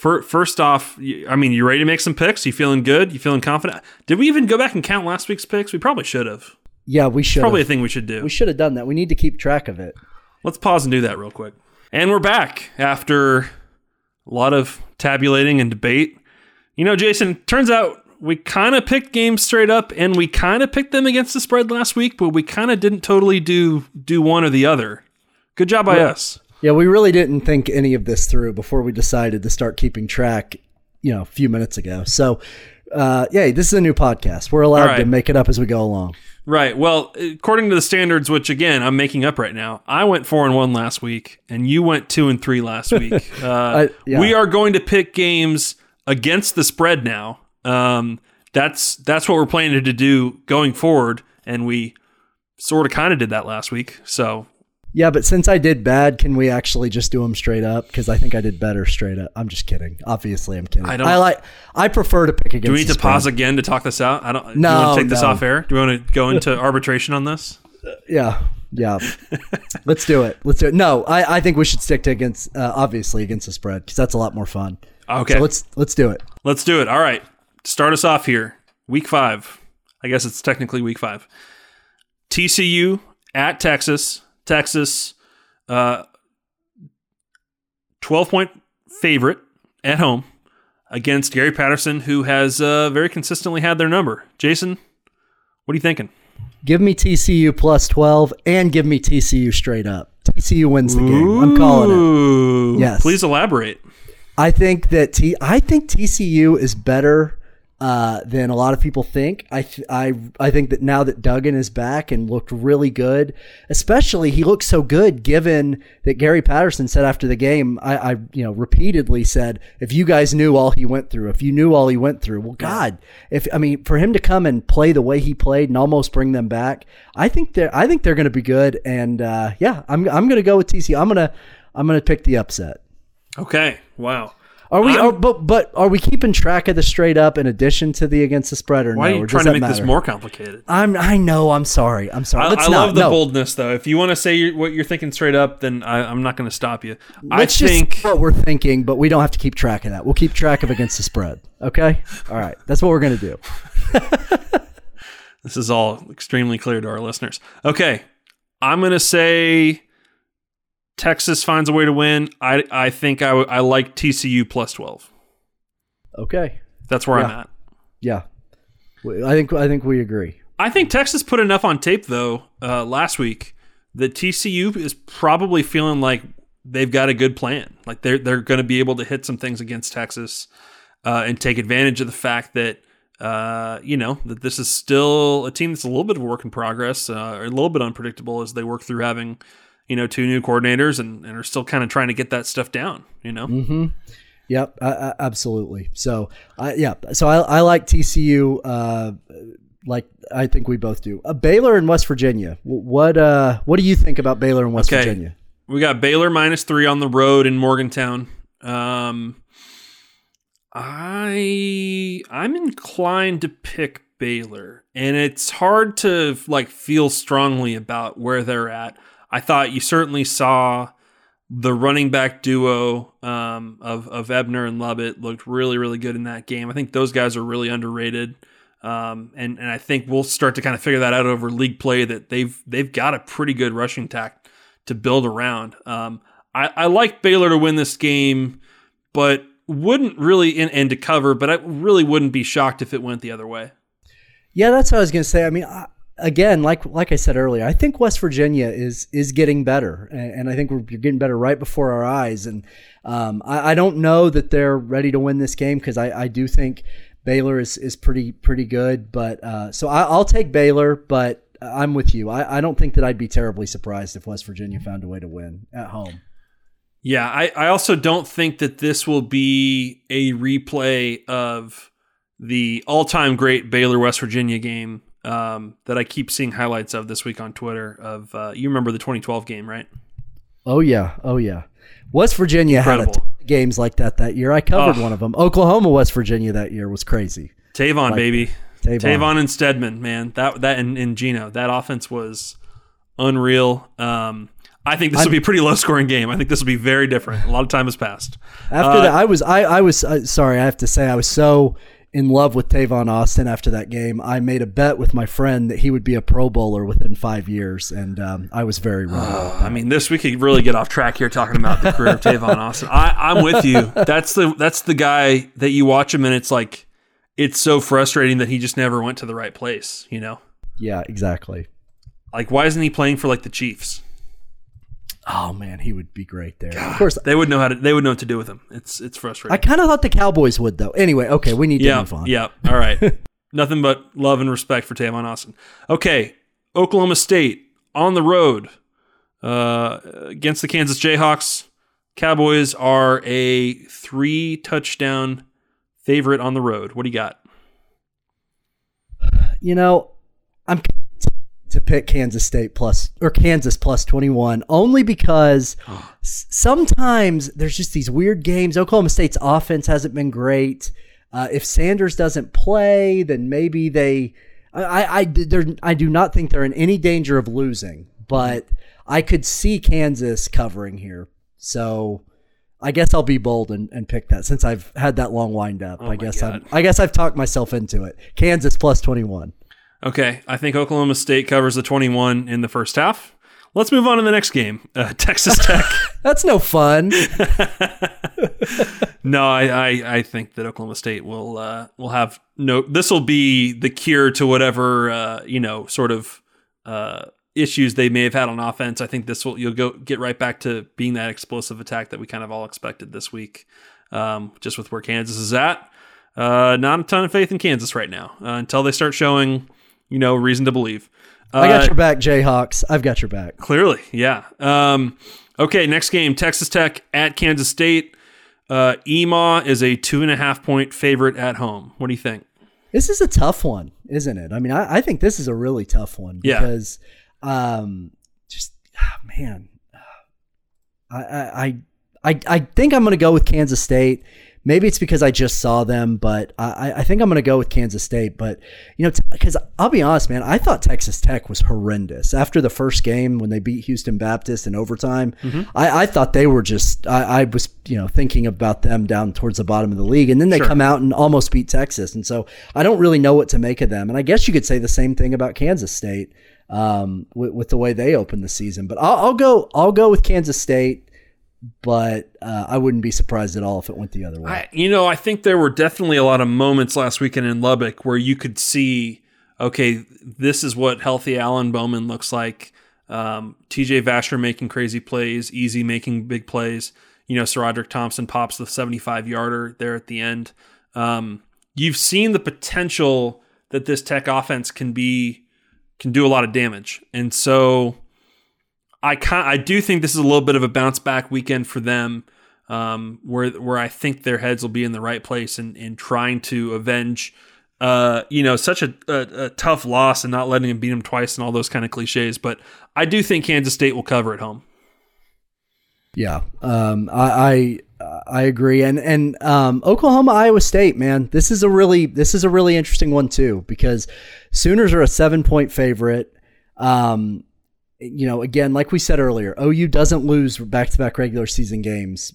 first off, I mean, you ready to make some picks? You feeling good? You feeling confident? Did we even go back and count last week's picks? We probably should have. Yeah, we should Probably a thing we should do. we should have done that. We need to keep track of it. Let's pause and do that real quick. And we're back after a lot of tabulating and debate. You know, Jason, turns out we kind of picked games straight up and we kind of picked them against the spread last week, but we kind of didn't totally do do one or the other. Good job by us. Yeah, we really didn't think any of this through before we decided to start keeping track, you know, a few minutes ago. So, uh, yeah, this is a new podcast. We're allowed All right. to make it up as we go along. Right. Well, according to the standards, which again I'm making up right now, I went four and one last week, and you went two and three last week. Uh, yeah. We are going to pick games against the spread now. Um, that's that's what we're planning to do going forward, and we sort of kind of did that last week. So Yeah, but since I did bad, can we actually just do them straight up? Because I think I did better straight up. I'm just kidding. Obviously, I'm kidding. I don't- I like. I prefer to pick against. do we need to pause again to talk this out? I don't. do you No, want to take this off air? Do we want to go into arbitration on this? Yeah, yeah. Let's do it. Let's do it. No, I, I think we should stick to against. Uh, obviously, against the spread because that's a lot more fun. Okay. So let's let's do it. Let's do it. All right. Start us off here. Week five. I guess it's technically week five. TCU at Texas. Texas, uh, 12 point favorite at home against Gary Patterson, who has uh, very consistently had their number. Jason, what are you thinking? Give me TCU plus 12 and give me TCU straight up. TCU wins the game. I'm calling it. Yes. Please elaborate. I think that T I think TCU is better uh, than a lot of people think. I, th- I I think that now that Duggan is back and looked really good, especially he looked so good given that Gary Patterson said after the game, I, I you know repeatedly said, if you guys knew all he went through, if you knew all he went through, well, God, if I mean for him to come and play the way he played and almost bring them back, I think they're I think they're going to be good. And uh, yeah, I'm I'm going to go with TC. I'm gonna I'm gonna pick the upset. Okay. Wow. Are we? Are, but but are we keeping track of the straight up in addition to the against the spread or Why no? are you trying to that make this more complicated? I'm. I know. I'm sorry. I'm sorry. I, Let's I not. love the no. boldness, though. If you want to say you- what you're thinking straight up, then I, I'm not going to stop you. Let's I think say what we're thinking, but we don't have to keep track of that. We'll keep track of against the spread. Okay. All right. That's what we're gonna do. this is all extremely clear to our listeners. Okay, I'm going to say Texas finds a way to win. I I think I, w- I like TCU plus 12. Okay. That's where I'm at. Yeah. I think. I think we agree. I think Texas put enough on tape though uh, last week that TCU is probably feeling like they've got a good plan. Like they're they're going to be able to hit some things against Texas uh, and take advantage of the fact that uh, you know that this is still a team that's a little bit of a work in progress, uh, a little bit unpredictable as they work through having you know two new coordinators and, and are still kind of trying to get that stuff down. You know, Mm-hmm. Yep. Uh, absolutely. So. I yeah. So I, I like TCU. Uh, like I think we both do. Uh, Baylor and West Virginia. What uh What do you think about Baylor and West Okay. Virginia? We got Baylor minus three on the road in Morgantown. Um, Um, I I'm inclined to pick Baylor, and it's hard to like feel strongly about where they're at. I thought you certainly saw the running back duo um, of of Ebner and Lovett looked really really good in that game. I think those guys are really underrated. Um, and and I think we'll start to kind of figure that out over league play that they've they've got a pretty good rushing attack to build around. Um, I, I like Baylor to win this game, but wouldn't really and, and to cover, but I really wouldn't be shocked if it went the other way. Yeah, that's what I was going to say. I mean, I, again, like like I said earlier, I think West Virginia is is getting better, and, and I think we're getting better right before our eyes. And um, I, I, don't know that they're ready to win this game because I, I do think Baylor is, is pretty pretty good, but uh, so I, will take Baylor, but I'm with you. I, I don't think that I'd be terribly surprised if West Virginia found a way to win at home. Yeah, I, I also don't think that this will be a replay of the all time great Baylor West Virginia game um, that I keep seeing highlights of this week on Twitter. Of uh, you remember the 2012 game, right? Oh yeah, oh yeah. West Virginia Incredible. had games like that that year. I covered oh. one of them. Oklahoma, West Virginia that year was crazy. Tavon, like, baby. Tavon. Tavon and Stedman, man. That that and, and Geno. That offense was unreal. Um, I think this I'm, will be a pretty low scoring game. I think this will be very different. A lot of time has passed. After uh, that, I was I I was uh, sorry. I have to say I was so in love with Tavon Austin after that game. I made a bet with my friend that he would be a Pro Bowler within five years, and um, I was very wrong. Uh, I mean, this we could really get off track here talking about the career of Tavon Austin. I, am with you. That's the that's the guy that you watch him and it's like it's so frustrating that he just never went to the right place. You know? Yeah, exactly. Like, why isn't he playing for like the Chiefs? Oh man, he would be great there. God, of course, they would know how to. They would know what to do with him. It's it's frustrating. I kind of thought the Cowboys would though. Anyway, okay, we need to move on. Yeah. All right. Nothing but love and respect for Tavon Austin. Okay, Oklahoma State on the road uh, against the Kansas Jayhawks. Cowboys are a three touchdown favorite on the road. What do you got? You know, I'm to pick Kansas State plus or Kansas plus 21 only because sometimes there's just these weird games. Oklahoma State's offense hasn't been great. Uh, if Sanders doesn't play, then maybe they. I I, I do not think they're in any danger of losing, but I could see Kansas covering here. So I guess I'll be bold and, and pick that since I've had that long wind up. Oh I guess i I guess I've talked myself into it. Kansas plus 21. Okay, I think Oklahoma State covers the 21 in the first half. Let's move on to the next game. Uh, Texas Tech. That's no fun. no, I, I, I think that Oklahoma State will uh, will have no. This will be the cure to whatever uh, you know sort of uh, issues they may have had on offense. I think this will you'll go get right back to being that explosive attack that we kind of all expected this week. Um, just with where Kansas is at, uh, not a ton of faith in Kansas right now uh, until they start showing you know, reason to believe. Uh, I got uh, your back, Jayhawks. I've got your back. Clearly, yeah. Um, okay, next game: Texas Tech at Kansas State. Uh, EMA is a two and a half point favorite at home. What do you think? This is a tough one, isn't it? I mean, I, I think this is a really tough one because, yeah. um, just oh, man, I, I I I think I'm going to go with Kansas State. Maybe it's because I just saw them, but I, I think I'm going to go with Kansas State. But, you know, because I'll be honest, man, I thought Texas Tech was horrendous. After the first game when they beat Houston Baptist in overtime, mm-hmm. I, I, thought they were just, I, I, was, you know, thinking about them down towards the bottom of the league. And then they sure. come out and almost beat Texas. And so I don't really know what to make of them. And I guess you could say the same thing about Kansas State um, with, with, the way they opened the season. But I'll, I'll go, I'll go with Kansas State but uh, I wouldn't be surprised at all if it went the other way. I, you know, I think there were definitely a lot of moments last weekend in Lubbock where you could see, okay, this is what healthy Alan Bowman looks like. Um, TJ Vasher making crazy plays, Easy making big plays. You know, SaRodorick Thompson pops the 75 yarder there at the end. Um, you've seen the potential that this Tech offense can be, can do a lot of damage. And so I can I do think this is a little bit of a bounce back weekend for them, um, where where I think their heads will be in the right place in, in trying to avenge, uh, you know, such a, a, a tough loss and not letting them beat them twice and all those kind of cliches. But I do think Kansas State will cover at home. Yeah, um, I, I I agree. And and um, Oklahoma, Iowa State, man, this is a really this is a really interesting one too because Sooners are a seven point favorite. Um, you know, again, like we said earlier, OU doesn't lose back to back regular season games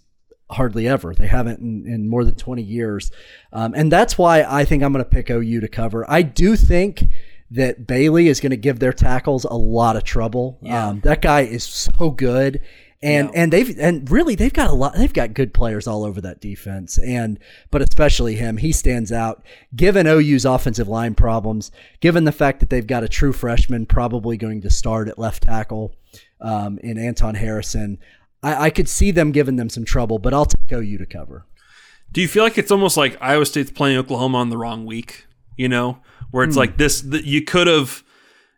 hardly ever. They haven't in, in more than 20 years. Um, and that's why I think I'm going to pick OU to cover. I do think that Bailey is going to give their tackles a lot of trouble. Yeah. Um, that guy is so good. And Yeah. and they've and really they've got a lot they've got good players all over that defense and but especially him he stands out given OU's offensive line problems given the fact that they've got a true freshman probably going to start at left tackle um, in Anton Harrison I, I could see them giving them some trouble but I'll take OU to cover Do you feel like it's almost like Iowa State's playing Oklahoma on the wrong week? You know, where it's like this, that you could have,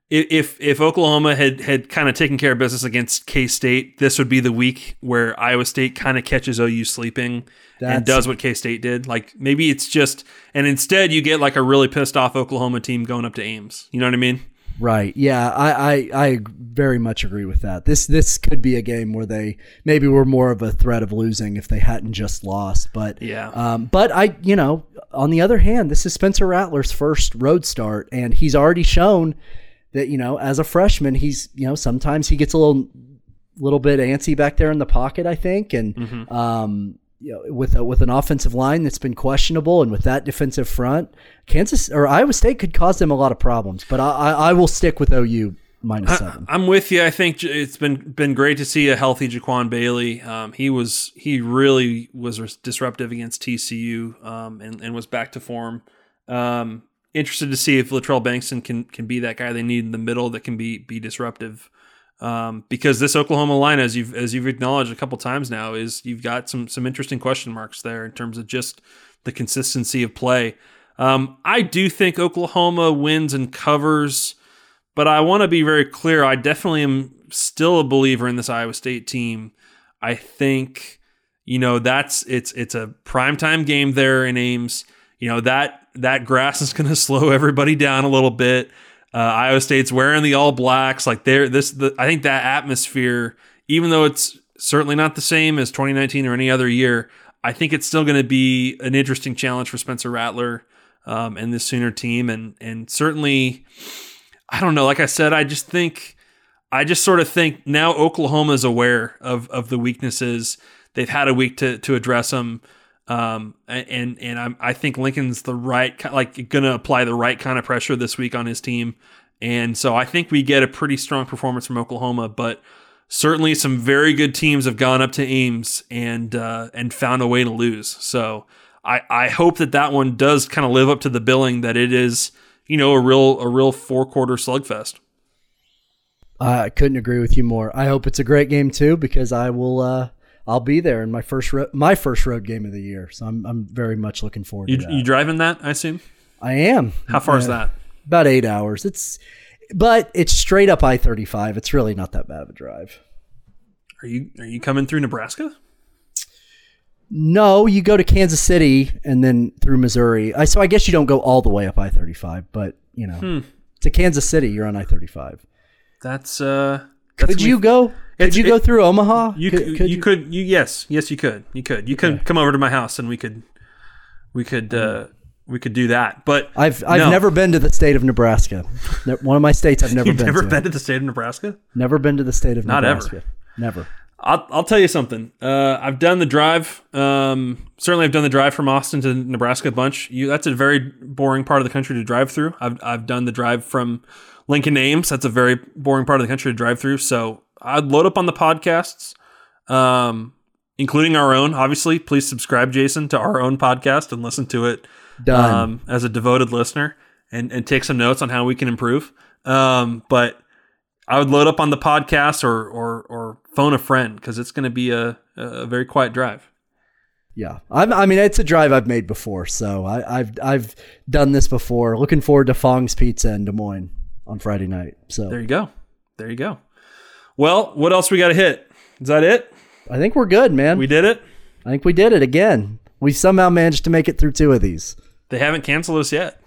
if if Oklahoma had had kind of taken care of business against K State, this would be the week where Iowa State kind of catches OU sleeping That's- and does what K State did. Like maybe it's just, and instead you get like a really pissed off Oklahoma team going up to Ames. You know what I mean? Right. Yeah, I, I I very much agree with that. This this could be a game where they maybe were more of a threat of losing if they hadn't just lost. But Yeah. Um, but I, you know, on the other hand, this is Spencer Rattler's first road start, and he's already shown that you know, as a freshman, he's you know sometimes he gets a little little bit antsy back there in the pocket. I think, and Mm-hmm. um, you know, with a, with an offensive line that's been questionable, and with that defensive front, Kansas or Iowa State could cause them a lot of problems. But I, I, I will stick with OU minus seven. I'm with you. I think it's been been great to see a healthy Jaquan Bailey. Um, he was he really was disruptive against TCU um, and and was back to form. Um, interested to see if Latrell Bankston can can be that guy they need in the middle that can be be disruptive. Um, because this Oklahoma line, as you've as you've acknowledged a couple times now, is you've got some some interesting question marks there in terms of just the consistency of play. Um, I do think Oklahoma wins and covers but I want to be very clear. I definitely am still a believer in this Iowa State team. I think you know that's it's it's a primetime game there in Ames. You know that that grass is going to slow everybody down a little bit. Uh, Iowa State's wearing the all blacks. Like they're this. The, I think that atmosphere, even though it's certainly not the same as 2019 or any other year, I think it's still going to be an interesting challenge for Spencer Rattler um, and this Sooner team, and and certainly. I don't know. Like I said, I just think, I just sort of think now Oklahoma is aware of of the weaknesses. They've had a week to to address them, um, and and I'm, I think Lincoln's the right like going to apply the right kind of pressure this week on his team, and so I think we get a pretty strong performance from Oklahoma. But certainly, some very good teams have gone up to Ames and uh, and found a way to lose. So I I hope that that one does kind of live up to the billing that it is you know, a real a real four quarter slugfest. I couldn't agree with you more. I hope it's a great game too because I will. Uh, I'll be there in my first ro- my first road game of the year, so I'm I'm very much looking forward You, to that. you driving that? I assume. I am. How far is Uh, that? About eight hours. It's, but it's straight up I thirty five. It's really not that bad of a drive. Are you are you coming through Nebraska? No, you go to Kansas City and then through Missouri. I so I guess you don't go all the way up I thirty five, but you know, Hmm. to Kansas City, you're on I thirty five. That's uh. That's Could you go? Could It's- you go it- through Omaha? You could, you, could you yes yes you could you could you could come over to my house and we could we could uh we could do that. But I've I've no. never been to the state of Nebraska. One of my states I've never You've been never to. been to the state of Nebraska? Never been to the state of Not ever. Nebraska. Never. I'll, I'll tell you something. Uh, I've done the drive. Um, certainly, I've done the drive from Austin to Nebraska a bunch. You, that's a very boring part of the country to drive through. I've, I've done the drive from Lincoln Ames. That's a very boring part of the country to drive through. So I'd load up on the podcasts, um, including our own. Obviously, please subscribe, Jason, to our own podcast and listen to it um, as a devoted listener and, and take some notes on how we can improve. Um, but I would load up on the podcast or or, or phone a friend because it's going to be a, a very quiet drive. Yeah, I'm, I mean it's a drive I've made before, so I, I've I've done this before. Looking forward to Fong's Pizza in Des Moines on Friday night. So There you go. There you go. Well, what else we got to hit? Is that it? I think we're good, man. We did it. I think we did it again. We somehow managed to make it through two of these. They haven't canceled us yet.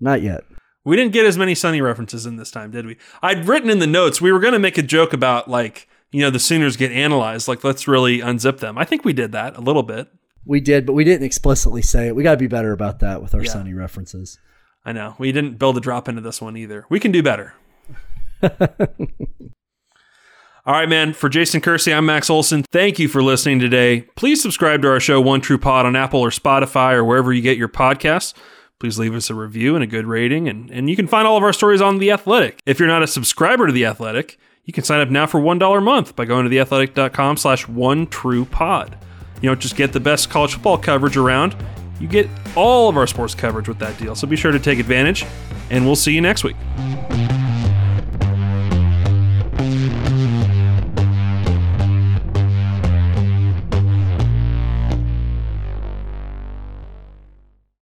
Not yet. We didn't get as many Sunny references in this time, did we? I'd written in the notes we were going to make a joke about like you know, the Sooners get analyzed. Like, let's really unzip them. I think we did that a little bit. We did, but we didn't explicitly say it. We got to be better about that with our Yeah. Sunny references. I know. We didn't build a drop into this one either. We can do better. All right, man. For Jason Kersey, I'm Max Olson. Thank you for listening today. Please subscribe to our show, One True Pod, on Apple or Spotify or wherever you get your podcasts. Please leave us a review and a good rating. And, and you can find all of our stories on The Athletic. If you're not a subscriber to The Athletic, you can sign up now for $1 a month by going to theathletic.com slash one true pod. You don't just get the best college football coverage around, you get all of our sports coverage with that deal. So be sure to take advantage, and we'll see you next week.